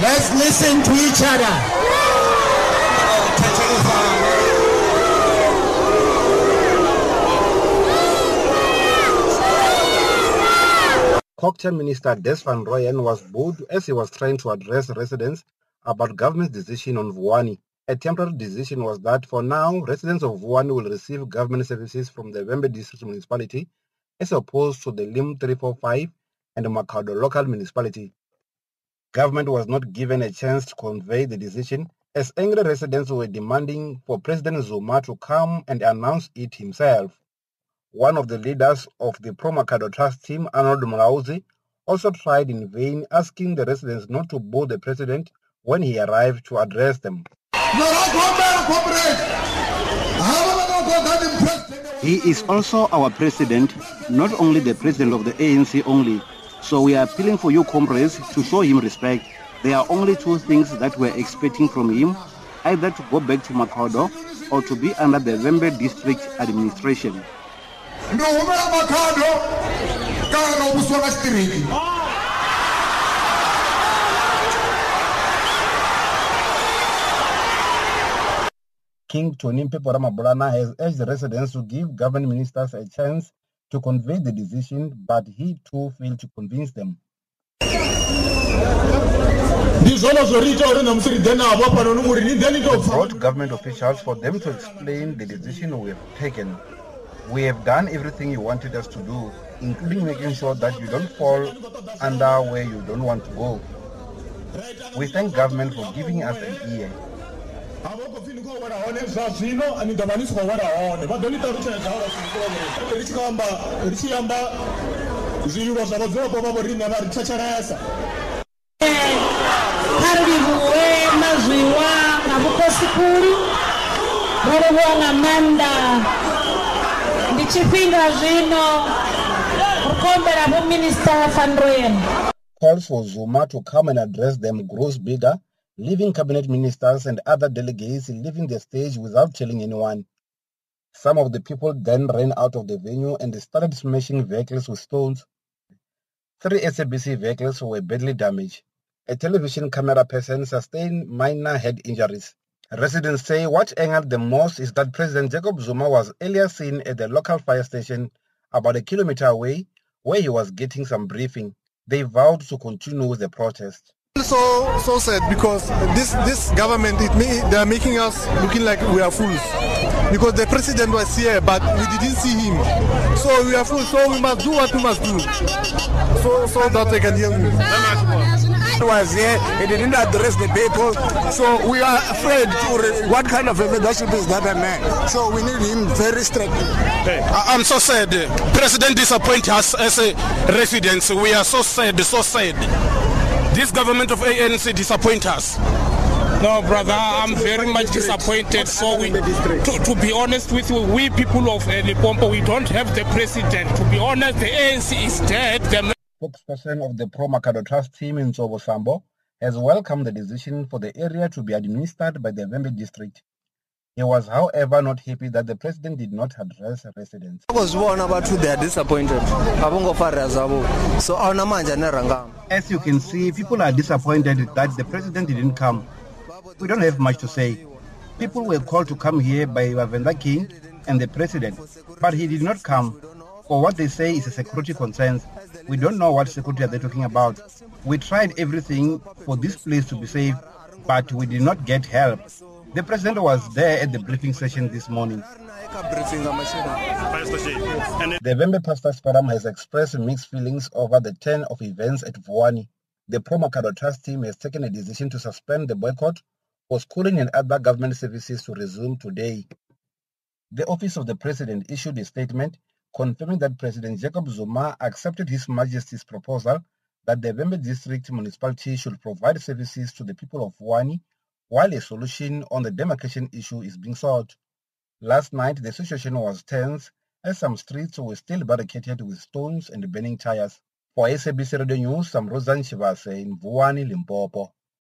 Let's listen to each other. CoGTA Minister Des Van Rooyen was booed as he was trying to address residents about government's decision on Vuwani. A temporary decision was that for now, residents of Vuwani will receive government services from the Vhembe District Municipality as opposed to the Lim 345 and Makhado local municipality. Government was not given a chance to convey the decision as angry residents were demanding for President Zuma to come and announce it himself. One of the leaders of the Pro-Makhado Task team, Arnold Mlauzi, also tried in vain asking the residents not to boo the president when he arrived to address them. He is also our president, not only the president of the ANC only. So we are appealing for you comrades to show him respect. There are only two things that we're expecting from him, either to go back to Makhado or to be under the Vhembe district administration. ndi humela makhado kana u vhusiwa nga tshitiriki King Toni Mphephu Ramabulana has urged residents to give government ministers a chance to convey the decision, but he too failed to convince them. ndi zwone zwo ri ita uri namusi ri ḓe navho hafhanoni uri ni ḓe ni tou pfa brought government officials for them to explain the decision we have taken. We have done everything you wanted us to do, including making sure that you don't fall under where you don't want to go. We thank government for giving us an ear. aboko vini ko baraone vya vino anigabanishwa baraone badoni tarusha ya hao sikuwa richikamba richiyamba zviyuva zvavo zvoko vavo rina varichacharasa karivhuwe mazviwa navukosikuri vorivonga manda. Ndichipinga zvino kukombera vominista vafanroyen calls for zuma to come and address them grows bigger. Leaving cabinet ministers and other delegates leaving the stage without telling anyone. Some of the people then ran out of the venue and started smashing vehicles with stones. Three SABC vehicles were badly damaged. A television camera person sustained minor head injuries. Residents say what angered them most is that President Jacob Zuma was earlier seen at the local fire station about a kilometer away where he was getting some briefing. They vowed to continue with the protest. So so sad because this this government it may, they are making us looking like we are fools because the president was here but we didn't see him so we are fools so we must do what we must do so so that they can hear me was here, he didn't address the people. So we are afraid to what kind of a leadership is that a man. So we need him very strict. I- I'm so sad. President disappointed us as a residents. We are so sad, so sad. This government of ANC disappoint us. No, brother, I'm very much disappointed. So, we, to, to be honest with you, we people of uh, Limpopo, we don't have the president. To be honest, the ANC is dead. The Spokesperson of the Pro Makhado Task team Nsovo Sambo has welcomed the decision for the area to be administered by the Vhembe district. He was, however, not happy that the president did not address the residents. They are disappointed. So auna manje nerangama. As you can see, people are disappointed that the president didn't come. We don't have much to say. People were called to come here by Wavenda King and the president, but he did not come. For what they say is a security concern. We don't know what security they are they talking about. We tried everything for this place to be safe, but we did not get help. The president was there at the briefing session this morning. The Vhembe Pastors Forum has expressed mixed feelings over the turn of events at Vuwani. The Pro Makhado Task team has taken a decision to suspend the boycott for schooling and other government services to resume today. The Office of the President issued a statement confirming that President Jacob Zuma accepted His Majesty's proposal that the Vhembe District Municipality should provide services to the people of Vuwani while a solution on the demarcation issue is being sought. Last night, the situation was tense as some streets were still barricaded with stones and burning tires. For SABC Radio News, I'm Rosan Shivase in Vuwani, Limpopo.